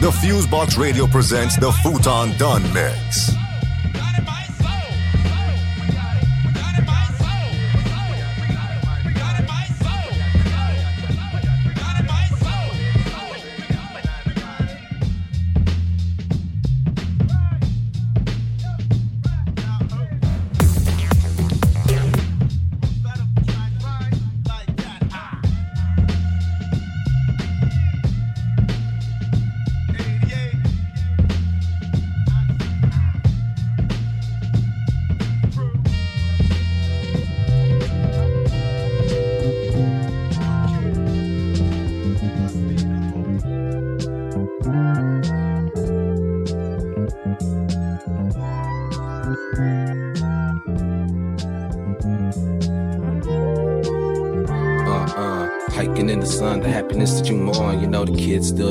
The Fusebox Radio presents the Futon Dun Mix.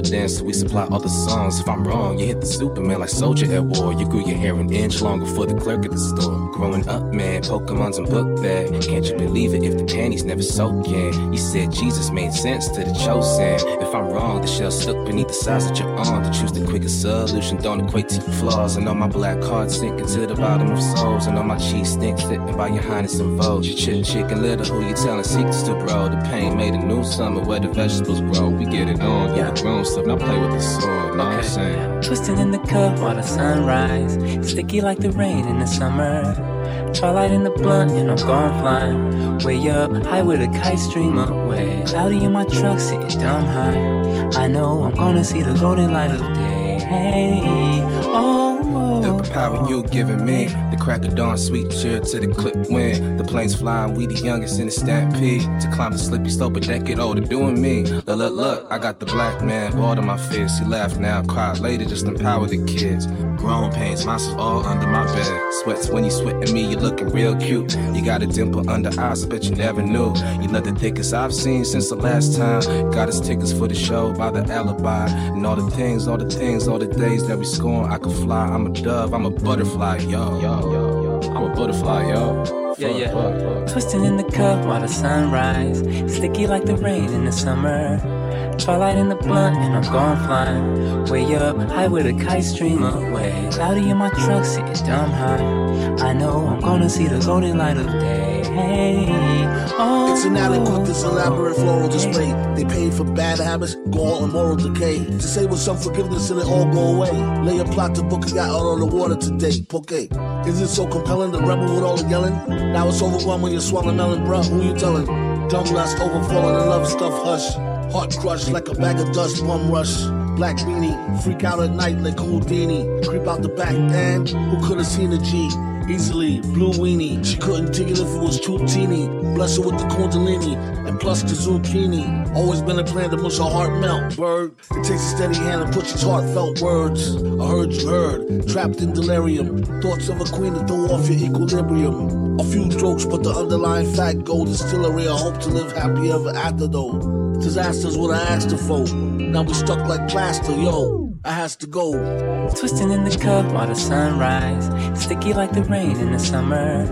The kids still dance, we supply all the songs. If I'm wrong, you hit the Superman like soldier at war. You grew your hair an inch longer for the clerk at the store. Growing up, man, Pokemon's and book bag. Can't you believe it if the panties never soaking? You said Jesus made sense to the chosen. If I'm wrong, the shell stuck beneath the size of your arm. To choose the quickest solution don't equate to your flaws. And all my black heart sinking to the bottom of souls. And all my cheese stink sitting by your highness and vogue. Your chick, chicken little, who you telling secrets to, bro? The pain made a new summer where the vegetables grow. We get it on, yeah, grown stuff. Now play with the sword, know what I'm saying? Twisting in the cup while the sunrise. Sticky like the rain in the summer. Twilight in the blunt and I'm gone flying. Way up, high with a kite stream away. Cloudy in my truck, sitting dumb high. I know I'm gonna see the golden light of day. Hey, oh. The power you giving me, the crack of dawn, sweet cheer to the clip wind. The planes flying, we the youngest in the stampede. To climb the slippy slope a decade older, doing me. Look, look, look, I got the black man, bald in my fist. He laugh now, cry later, just empower the kids. Grown pains, monsters all under my bed. Sweats when you sweat at me, you looking real cute. You got a dimple under eyes, I bet you never knew. You know the thickest I've seen since the last time. Got us tickets for the show by the alibi. And all the things, all the things, all the days that we scorn. I could fly, I'm a dove, I'm a butterfly, yo. yo, yo, yo. I'm a butterfly, yo. Yeah, yeah. fuck, fuck. Twisting in the cup while the sun sunrise. Sticky like the rain in the summer. Twilight in the blunt and I'm gone flying. Way up, high with a kite stream away. Cloudy in my truck, sitting dumb high. I know I'm gonna see the golden light of day. Oh. It's inadequate, this elaborate floral display. They paid for bad habits, gall, and moral decay. To say with some forgiveness and it all go away. Lay a plot to book a yacht out on the water today. Poke. Is it so compelling, the rebel with all the yelling? Now it's overwhelmed when you're swallowing melon, bruh. Who you telling? Dumb lust, overflowing and love stuff, hush. Heart crushed like a bag of dust, bum rush. Black beanie, freak out at night like Houdini. Creep out the back, and who could have seen a G? Easily, blue weenie. She couldn't dig it if it was too teeny. Bless her with the kundalini and plus the zucchini. Always been a plan to mush her heart melt. Bird, it takes a steady hand and its heartfelt words. I heard you heard, trapped in delirium. Thoughts of a queen to throw off your equilibrium. A few strokes, but the underlying fact gold is still a real hope to live happy ever after though. Disasters what I asked her for. Now we stuck like plaster, yo. I has to go. Twisting in the cup while the sunrise. Sticky like the rain in the summer.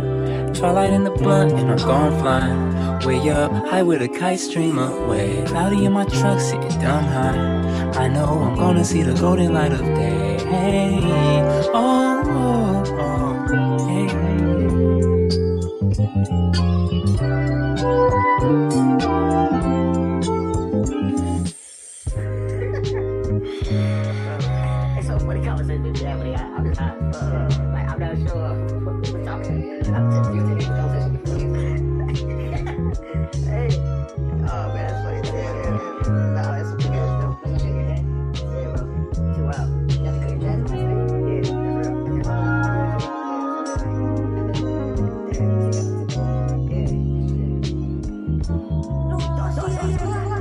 Twilight in the blunt and I'm gone flying. Way up, high with a kite stream away. Cloudy in my truck, sitting dumb high. I know I'm gonna see the golden light of day. Oh, oh,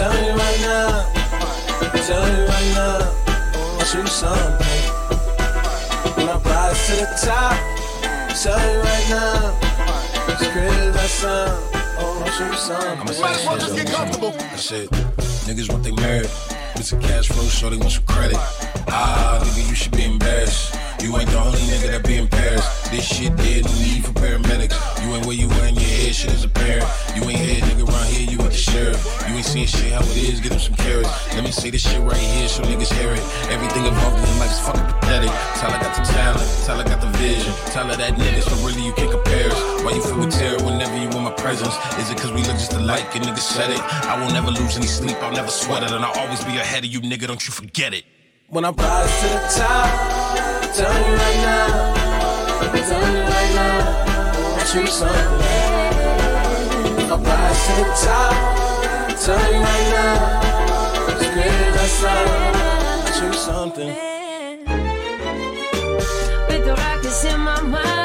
I'm telling you right now, I'm telling you right now, I'll show you something. When I rise to the top, I'm telling you right now, as crazy as I sound, oh, I'll show you something. Might as well just get comfortable. I said, niggas want they married. It's a cash flow, so they want some credit. Ah, nigga, you should be embarrassed. You ain't the only nigga that be in Paris. This shit dead, no need for paramedics. You ain't where you in your head, shit is apparent. You ain't here, nigga, around here, you with the sheriff. You ain't seeing shit how it is, get them some carrots. Let me say this shit right here so niggas hear it. Everything involved in life is fucking pathetic. Tyler got the talent, Tyler got the vision. Tyler that nigga, so really you can't compare us. Why you feel with terror whenever you in my presence? Is it cause we look just alike and niggas said it? I will never lose any sleep, I'll never sweat it. And I'll always be ahead of you, nigga, don't you forget it. When I rise to the top, telling you right now, I'm telling you right now, I'll show you something. If I rise to the top, I'm you right now, as great as I sound, I'll show something. With the rockets in my mind,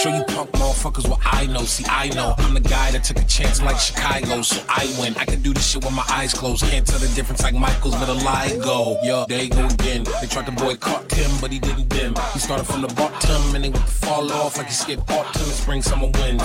show you punk motherfuckers what I know. See, I know I'm the guy that took a chance like Chicago, so I win. I can do this shit with my eyes closed. Can't tell the difference like Michaels, but a lie go. Yo, they go again. They tried to boycott him, but he didn't dim. He started from the bottom and they went to fall off like he skipped autumn and spring, summer, wind.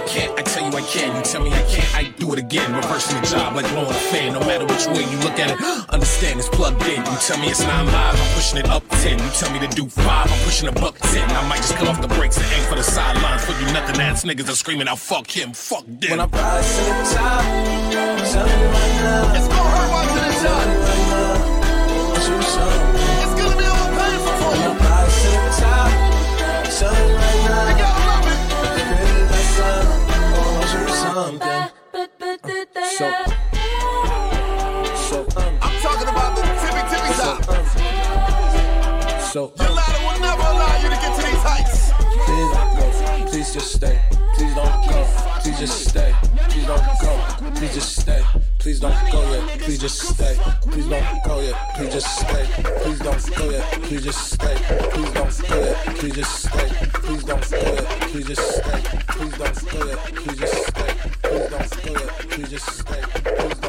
I can't, I tell you I can. You tell me I can't, I do it again. Reversing the job like blowing a fan. No matter which way you look at it, understand it's plugged in. You tell me it's nine live, I'm pushing it up ten. You tell me to do five, I'm pushing a buck ten. I might just cut off the brakes and aim for the sidelines. For you nothing ass niggas are screaming out, fuck him, fuck them. When I rise to the top, I'm telling you right now, It's gonna hurt while to the top. telling you right now, I'll show you something. It's gonna be a little painful for When you. I rise to the top, I'm telling something. So, so, um, I'm talking about the tippy tippy top. um, so, Your um, ladder will never allow you to get to these heights. Please don't go. Please just stay. Please don't go. Please just stay. Please don't go. Please just stay. Please don't go yet. Please just stay. Please don't go yet. Please just stay. Please don't go yet. Please just stay. Please don't go yet. Please just stay. Please don't go yet. Please just stay. Please don't go yet. Please just stay. Please don't stay. Please just stay. Please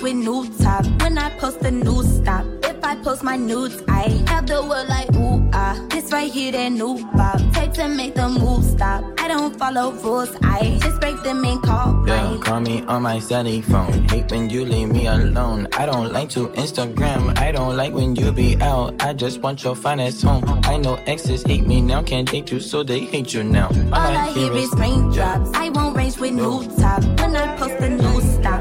I with new top. When I post a new stop. If I post my nudes, I have the world like ooh ah. This right here, that new pop. Take to make the move stop. I don't follow rules. I just break them and call Yeah, mine. call me on my cell phone. Hate when you leave me alone. I don't like to Instagram. I don't like when you be out. I just want your finest home. I know exes hate me now. Can't date you, so they hate you now. All I hear is raindrops. I won't range with new top. When I post a new stop.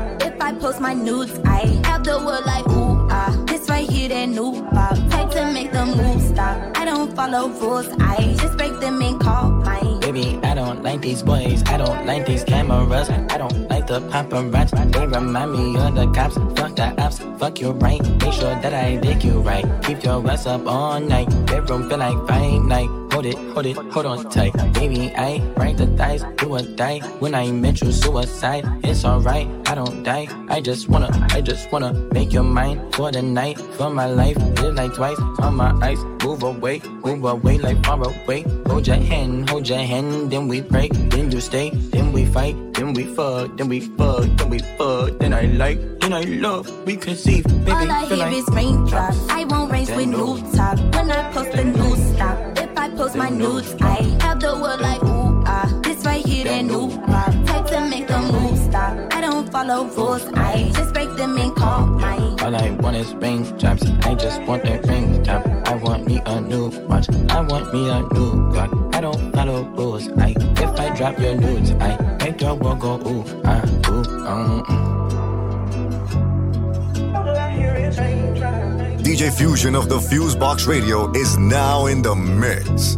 Post my nudes, I have the world like ooh ah. This right here, that new pop. Take to make the move stop. Follow rules. I just break them and call mine. Baby, I don't like these boys. I don't like these cameras. I don't like the paparazzi. They remind me of the cops. Fuck the apps. Fuck you right. Make sure that I dig you right. Keep your ass up all night. Bedroom feel like fight night. Hold it, hold it, hold on tight. Baby, I break the dice, do or die. When I met you, suicide. It's alright, I don't die. I just wanna, I just wanna make your mind for the night, for my life. Live like twice on my eyes. Move away, move away like far away. Hold your hand, hold your hand, then we break, then you stay, then we fight, then we fuck, then we fuck, then we fuck, then I like, then I love, we conceive, baby. All I hear like is raindrops. I won't range with new top. When I post the new stop. If I post my nudes, I have the world like ooh ah. This right here, that new pop. Type to make the move stop. I don't follow rules. I just break them and call mine. All I want is raindrops. I just want that raindrop. I want me a new watch. I want me a new clock. I don't follow rules. I if I drop your nudes, I make your world go ooh ah ooh um. mm. DJ Fusion of the Fusebox Radio is now in the mix.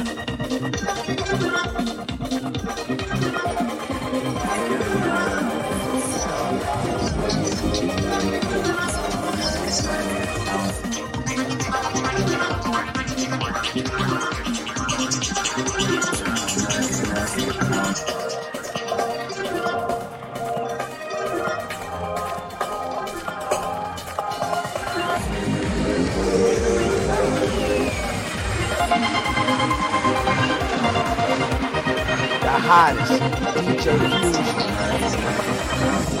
The hottest DJ Fusion.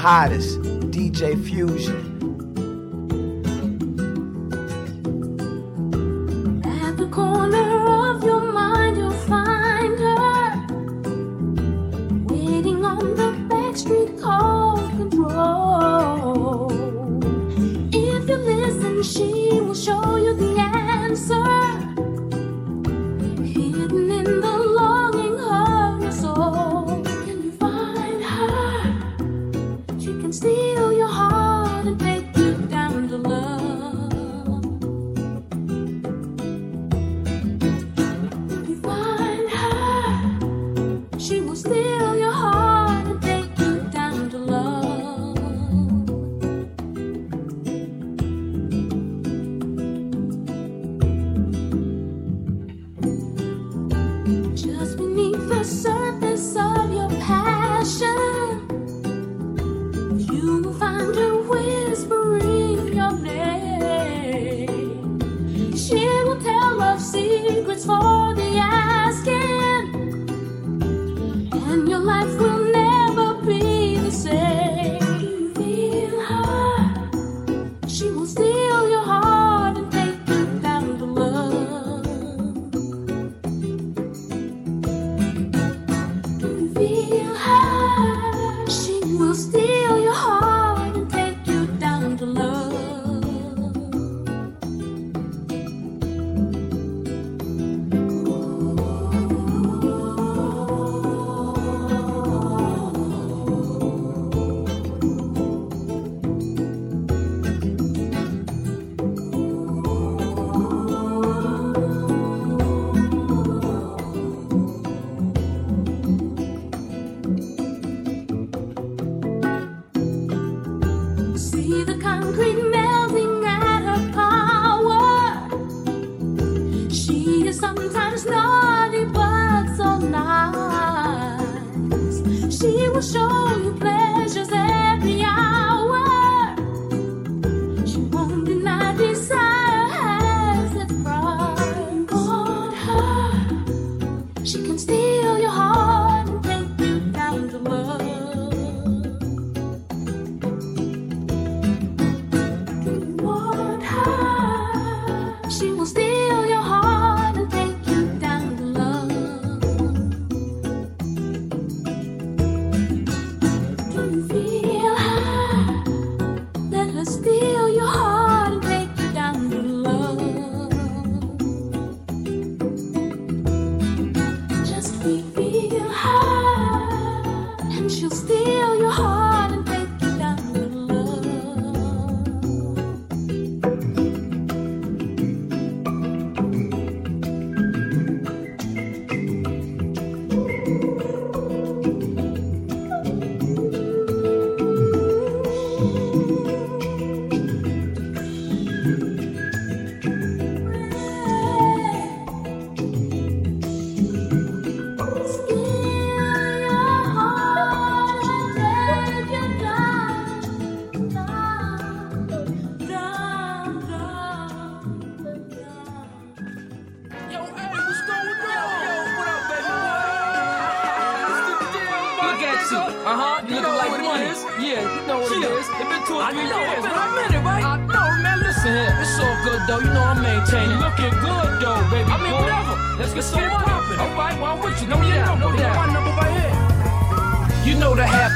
hottest, DJ Fusion. 有雨后。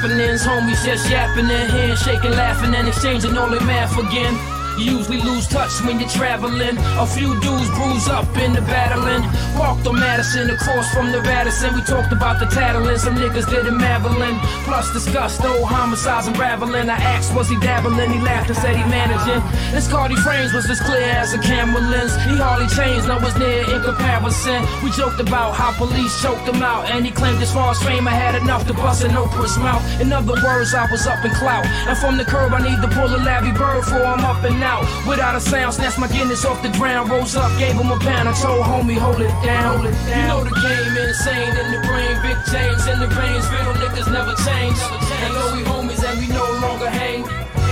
Happenings, homies just yapping in here, shaking, laughing, and exchanging all their math again. You usually lose touch when you're traveling. A few dudes bruise up in the battling. Walked on Madison across from the Radisson. We talked about the tattling. Some niggas did in Maryland. Plus discussed old homicides unraveling. I asked, was he dabbling? He laughed and said he managing. His Cardi frames was as clear as a camera lens. He hardly changed, no was near in comparison. We joked about how police choked him out. And he claimed far as fame, I had enough to bust an Oprah's mouth. In other words, I was up in clout. And from the curb, I need to pull a Larry Bird for I'm up and out. Without a sound, snatched my Guinness off the ground. Rose up, gave him a pound. I told homie, hold it down. Hold it down. You know the game is insane in the brain. Big James in the veins. Real niggas never change. And though we homies and we no longer hang.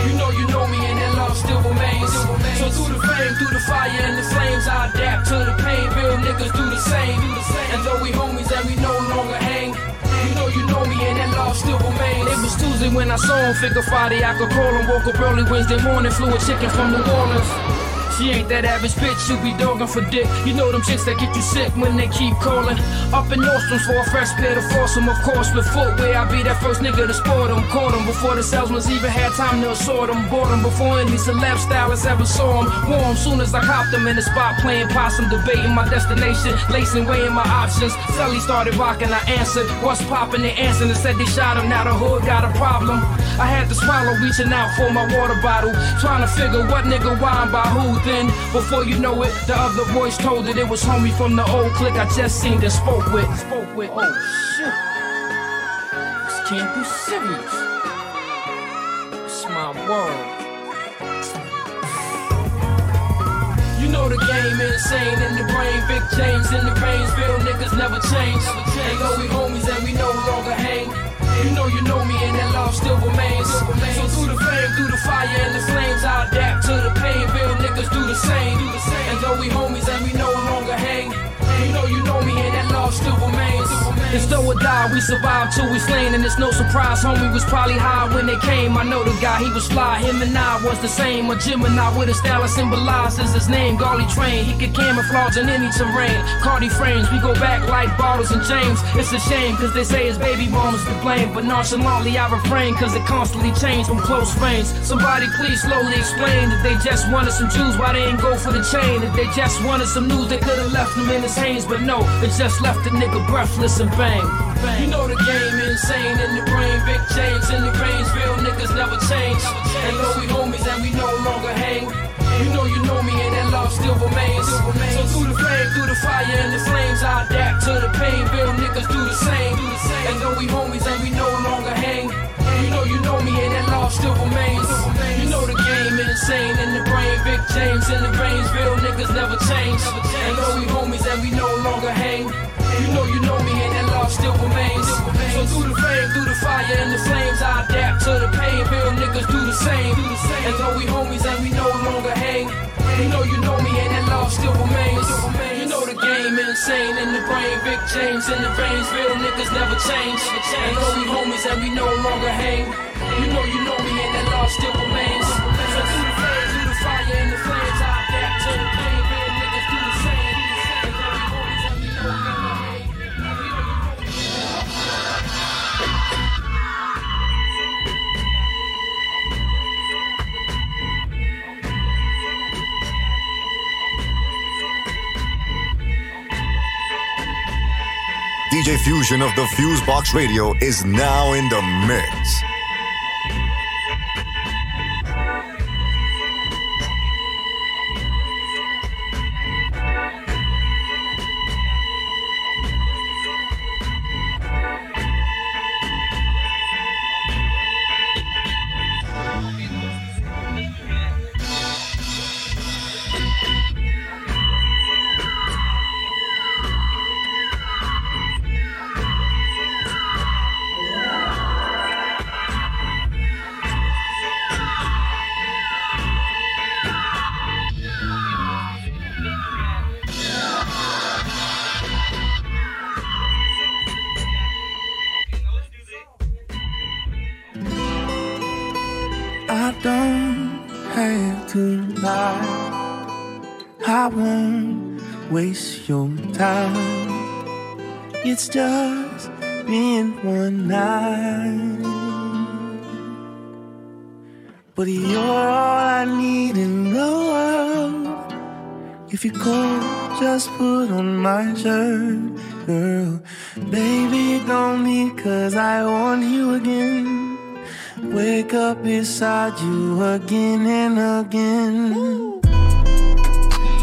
You know you know me and that love still remains. So through the fame, through the fire and the flames, I adapt to the pain. Real niggas do the same. And though we homies and we no longer hang. You know me and that love still remains. It was Tuesday when I saw him, figure Friday I could call him. Woke up early Wednesday morning, flew a chicken from New Orleans. She ain't that average bitch, you be dogging for dick. You know them chicks that get you sick when they keep calling. Up in Nordstrom's for a fresh pair to 'em, of course, with footwear. I be that first nigga to sport 'em. Caught 'em before the salesman's even had time to assort them. Bought 'em before any celeb stylist ever saw saw 'em. Wore 'em soon as I copped 'em in the spot playing possum, debating my destination, lacing, weighing my options. Sully started rocking, I answered. What's poppin'? They answered and said they shot him. Now the hood got a problem. I had to swallow, reaching out for my water bottle. Trying to figure what nigga why by who Before you know it, the other voice told it it was homie from the old clique I just seen and spoke with. Spoke with. Oh shit. This can't be serious. It's my world. You know the game insane in the brain, big James in the veins, real niggas never change. Ain't though we homies and we no longer hang. You know you know me and that love still remains. So through the fame, through the fire and the flames, I adapt to the pain. Real niggas do the same. And though we homies and we no longer hang. You know you know me and that still remains. It's though or die, we survive till we slain, and it's no surprise. Homie was probably high when they came. I know the guy, he was fly. Him and I was the same. A Gemini with a style that symbolizes his name. Garley train, he could camouflage in any terrain. Cardi frames, we go back like bottles and James. It's a shame, cause they say his baby mama's to blame. But nonchalantly I refrain, cause it constantly changed from close range. Somebody please slowly explain that they just wanted some Jews, why they ain't go for the chain. That they just wanted some news, they could've left them in his hands. But no, it just left the nigga breathless and bang. You know the game insane in the brain, big James in the veins, real niggas never change. And though we homies and we no longer hang. You know you know me and that love still remains. So through the flame, through the fire and the flames, I adapt to the pain. Real niggas do the same. And though we homies and we no longer hang. You know you know me and that love still remains. You know the game insane in the brain, big James in the veins, real niggas never change. And though we homies and we no longer hang. You know you know me and that love still remains. So through the fame, through the fire and the flames, insane in the brain, big James in the veins, real niggas never change. And though we homies and we no longer hang. You know you know me and that love still remains. DJ Fusion of the Fusebox Radio is now in the mix. Just been one night. But you're all I need in the world. If you cold, just put on my shirt, girl. Baby, don't leave, cause I want you again. Wake up beside you again and again.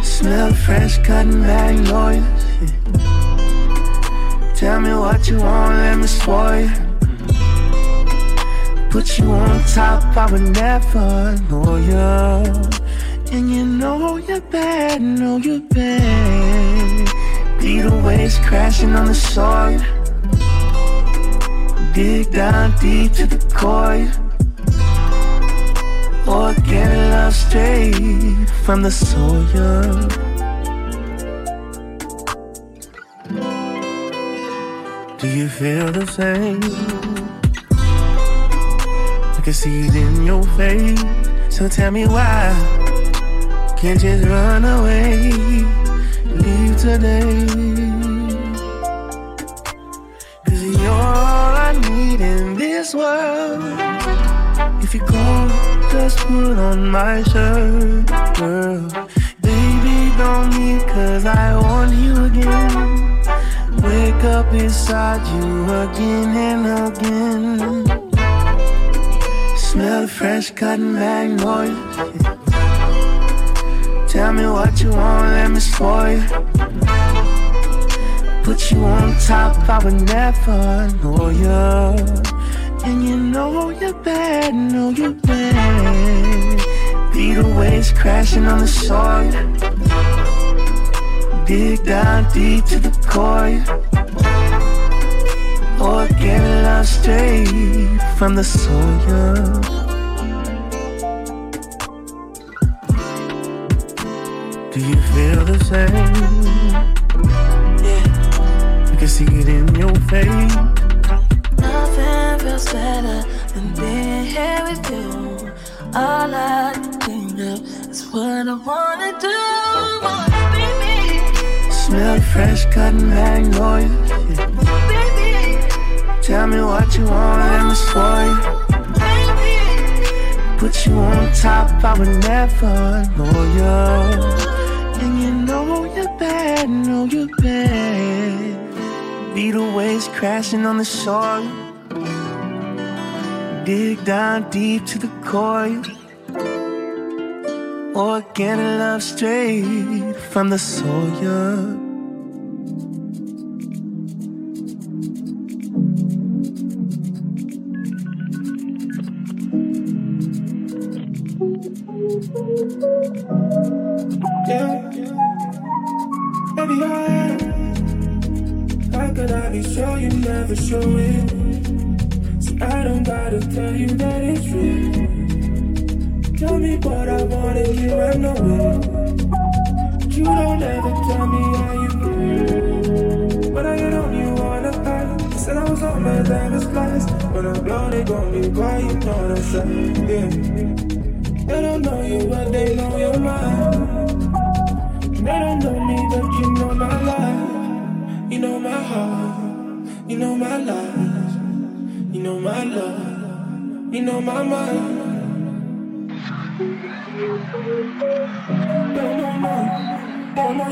Smell fresh cotton magnolias. Tell me what you want, let me spoil you. Put you on top, I would never know you. And you know you're bad, know you're bad. Beat the waves crashing on the soil. Dig down deep to the core. Organic love straight from the soil. Do you feel the same? I can see it in your face. So tell me why can't just run away, leave today. Cause you're all I need in this world. If you go, just put on my shirt, girl. Baby, don't leave, cause I want you again. Wake up beside you again and again. Smell the fresh cotton magnolias. Tell me what you want, let me spoil you. Put you on top, I would never know you. And you know you're bad, know you're bad. Beat the waves crashing on the soil. Dig down deep to the core. Organic love straight from the soil. Do you feel the same? Yeah, I can see it in your face. Nothing feels better than being here with you. All I think of is what I wanna do. Wanna be me, Smell the fresh cut magnolias. Yeah. Tell me what you want, let me spoil you. Put you on top, I would never know you. And you know you're bad, know you're bad. Beetle waves crashing on the shore. Dig down deep to the core. Or Organic love straight from the soil. Show it? See, I don't gotta tell you that it's real. Tell me what I want wanted, you run away. But you don't ever tell me how you feel. But I get on you on the high. Said I was on my diamond slice. When I'm blown, they gon' be quiet, you know what I'm saying? Know my life. You know my love. You know my mind. Don't know my, don't know.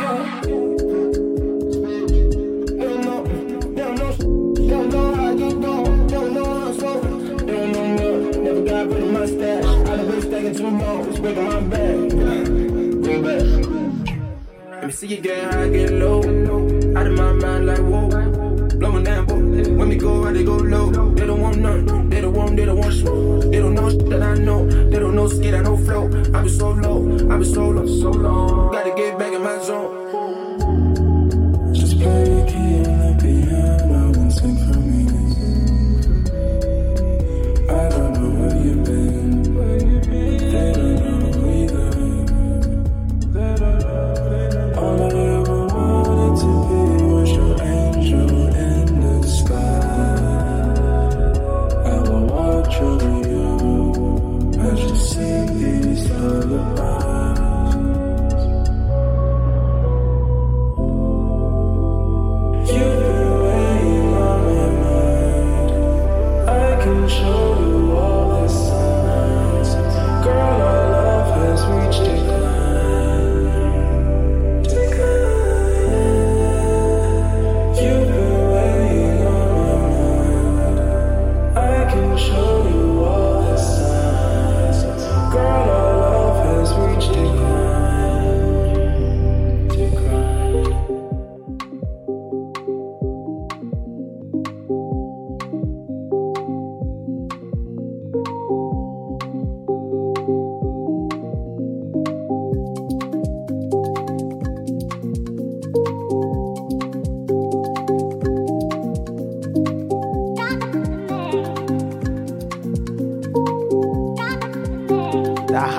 Yeah. Don't know, don't know, don't know how you go, don't know how I'm. Don't know me, never got rid of my stash. I've been stacking two more, it's breaking my back. Bring back. Let me see you get high, get low. Out of my mind, like whoa. Boy. When we go out, they go low. They don't want none. They don't want, they don't want smoke. They don't know that I know. They don't know skid, I know flow. I be so low, I be so low, so low. Gotta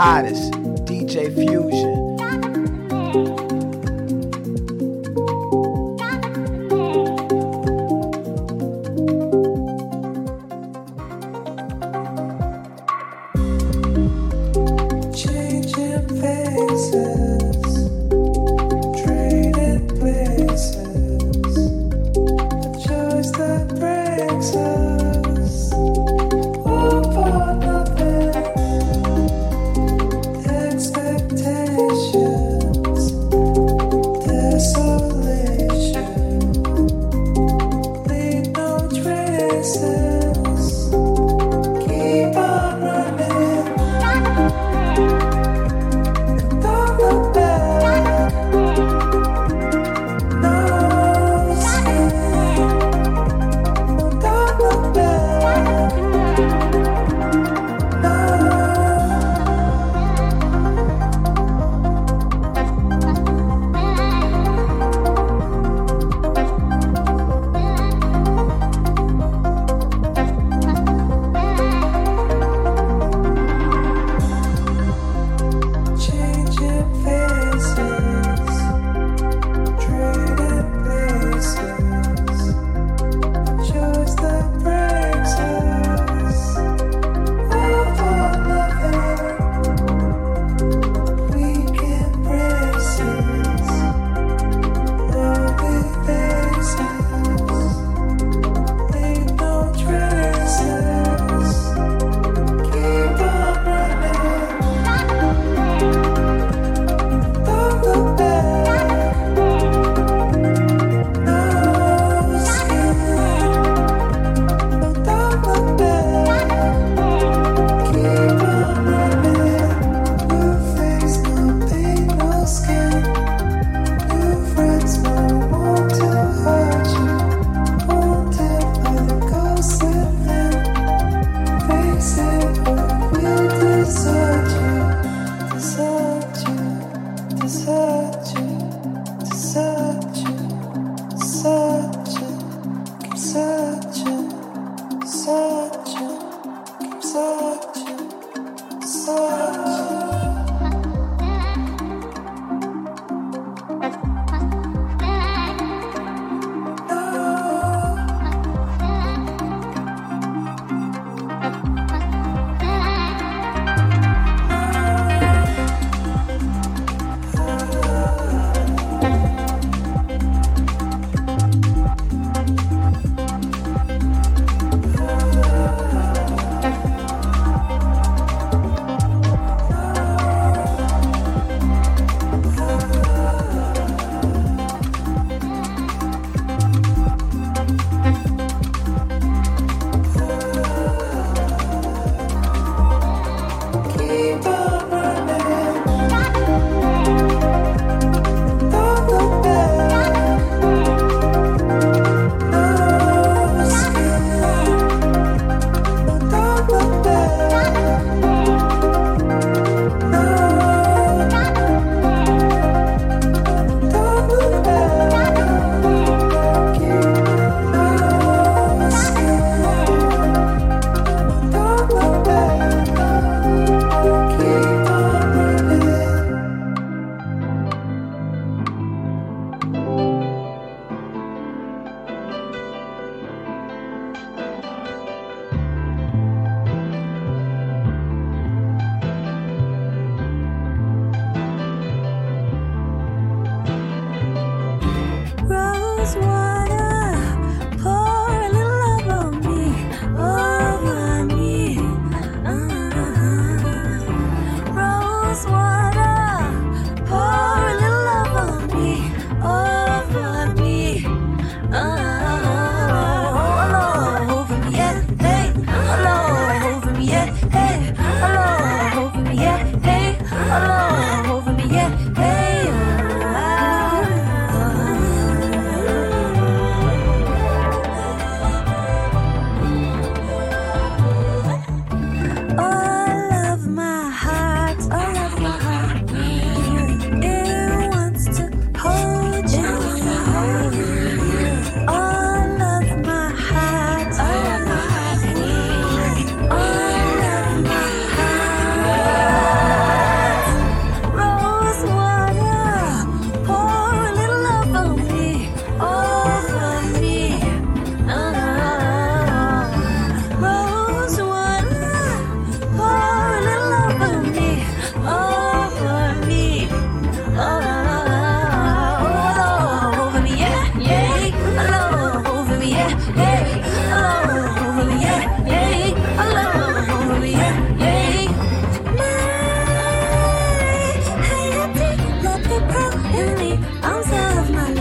hottest, DJ Fusion. unique arms out of my life.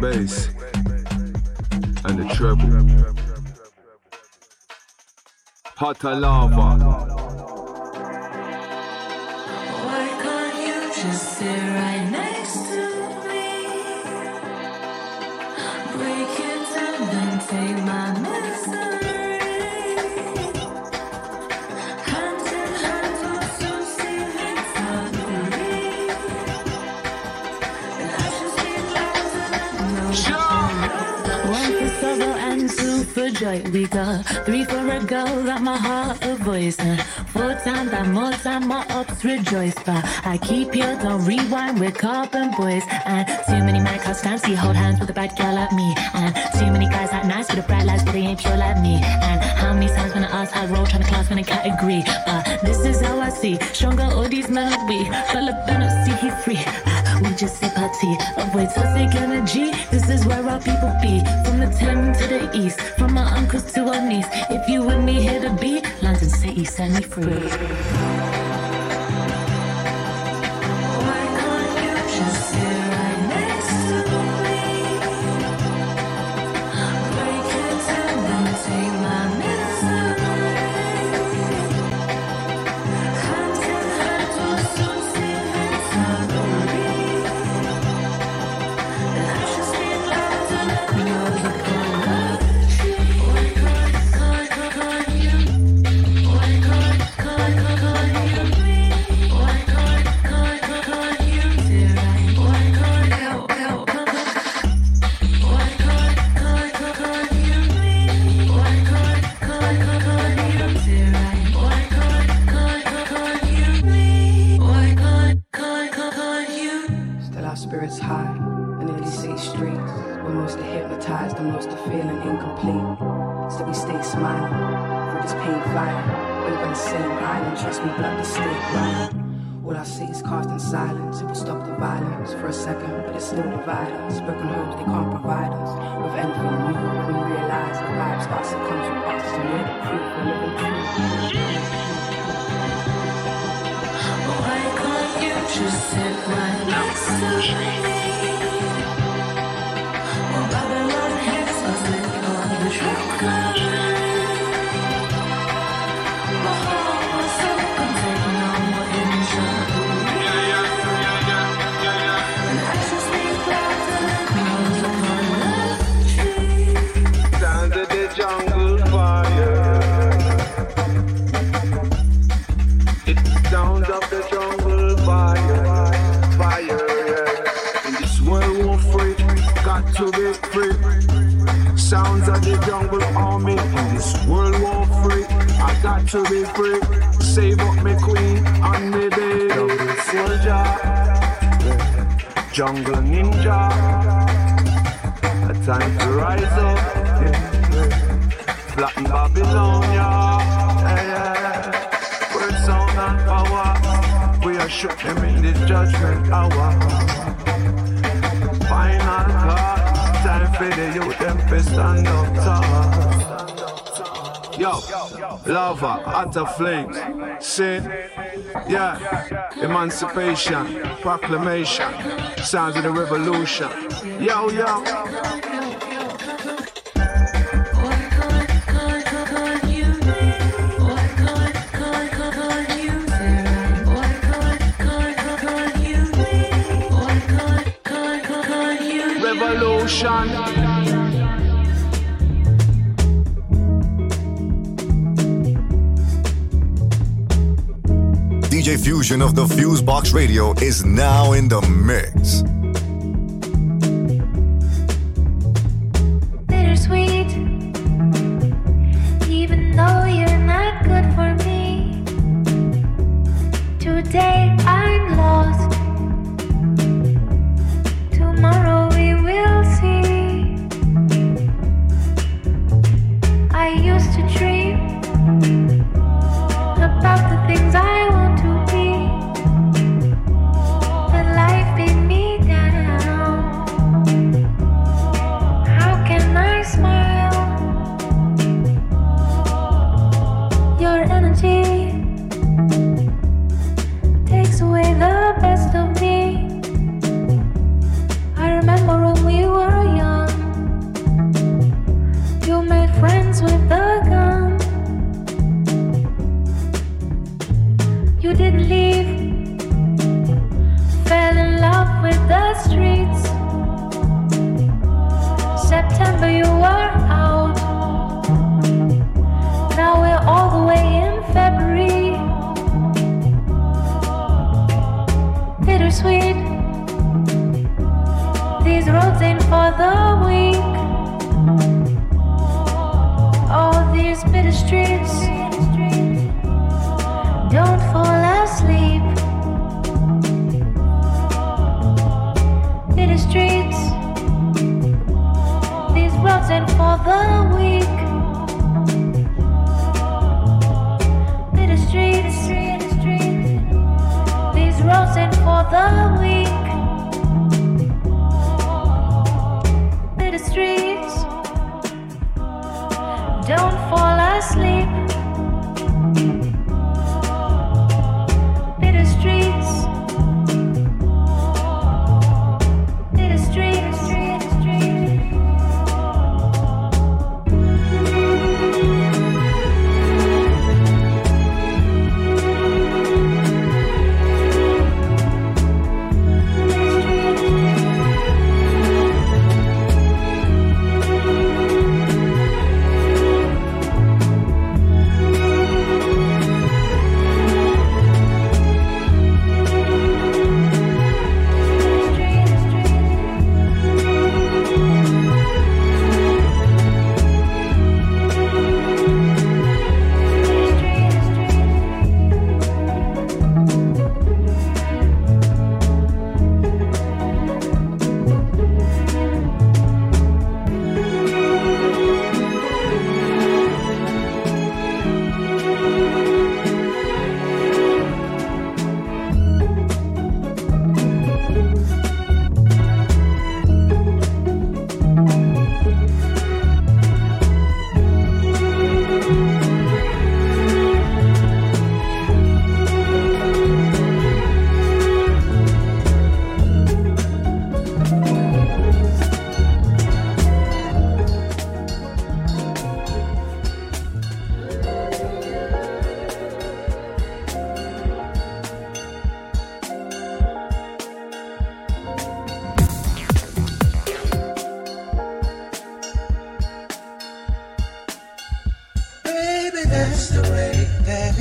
Bass and the treble. Hotter lava. Why can't you just sit right next to We got three for a girl that my heart a voice. And four times that more time my ups rejoice. But I keep you, don't rewind with carbon boys. And too many man can't stand, hold hands with a bad girl like me. And too many guys like nice with a bright lights, but they ain't pure like me. And how many times when I ask I roll trying to class when a category. But this is how I see. Stronger all these men be. Fella better see he free. Ah, We just sip our tea, avoid toxic energy. This is where our people be. From the 10 to the east, from our uncles to our niece. If you with me here to be, London City, set me free. Most are feeling incomplete. Still we stay smiling through this pain fire. We live on the same island, trust me, blood to stay right. All I see is caused in silence. It will stop the violence for a second, but it still divide us. Broken homes they can't provide us with anything new. When we realize the vibe starts to come from us, and we're the proof we're living true. Why can't you just sit right next to me? Got to be free. Save up me queen and me baby. Soldier, jungle ninja. A time to rise up. Flatten Babylon, yeah. yeah, yeah. Sound, and power. We are shook them in this judgment hour. Final call. Time for the youth, them to stand up tall. Yo, lava, utter flames, sin, yeah, emancipation, proclamation, sounds of the revolution. Yo, yo. Revolution. Fusion of the Fusebox Radio is now in the mix.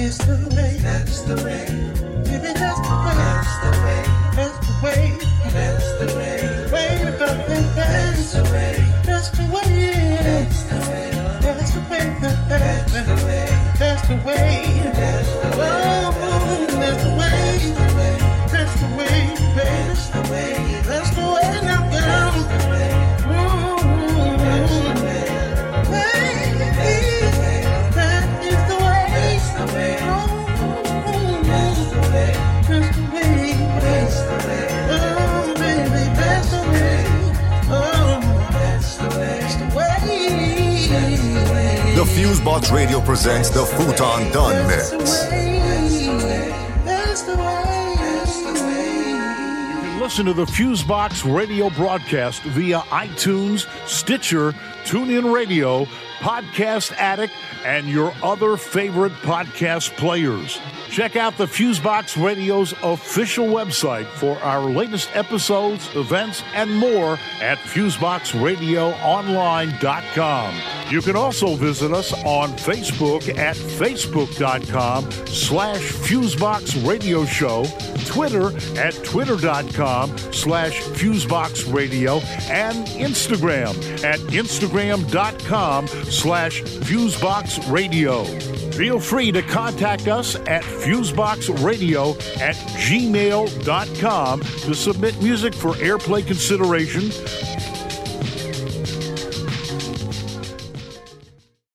Is the way. That's the way. Way. Fusebox Radio presents the Futon Dun Mix. That's the. Listen to the Fusebox radio broadcast via iTunes, Stitcher, TuneIn Radio, Podcast Addict, and your other favorite podcast players. Check out the Fusebox Radio's official website for our latest episodes, events, and more at FuseboxRadioOnline.com. You can also visit us on Facebook at Facebook.com slash Fusebox Radio Show, Twitter at Twitter.com slash Fusebox Radio, and Instagram at Instagram.com slash Fusebox Radio. Feel free to contact us at fuseboxradio at gmail.com to submit music for airplay consideration,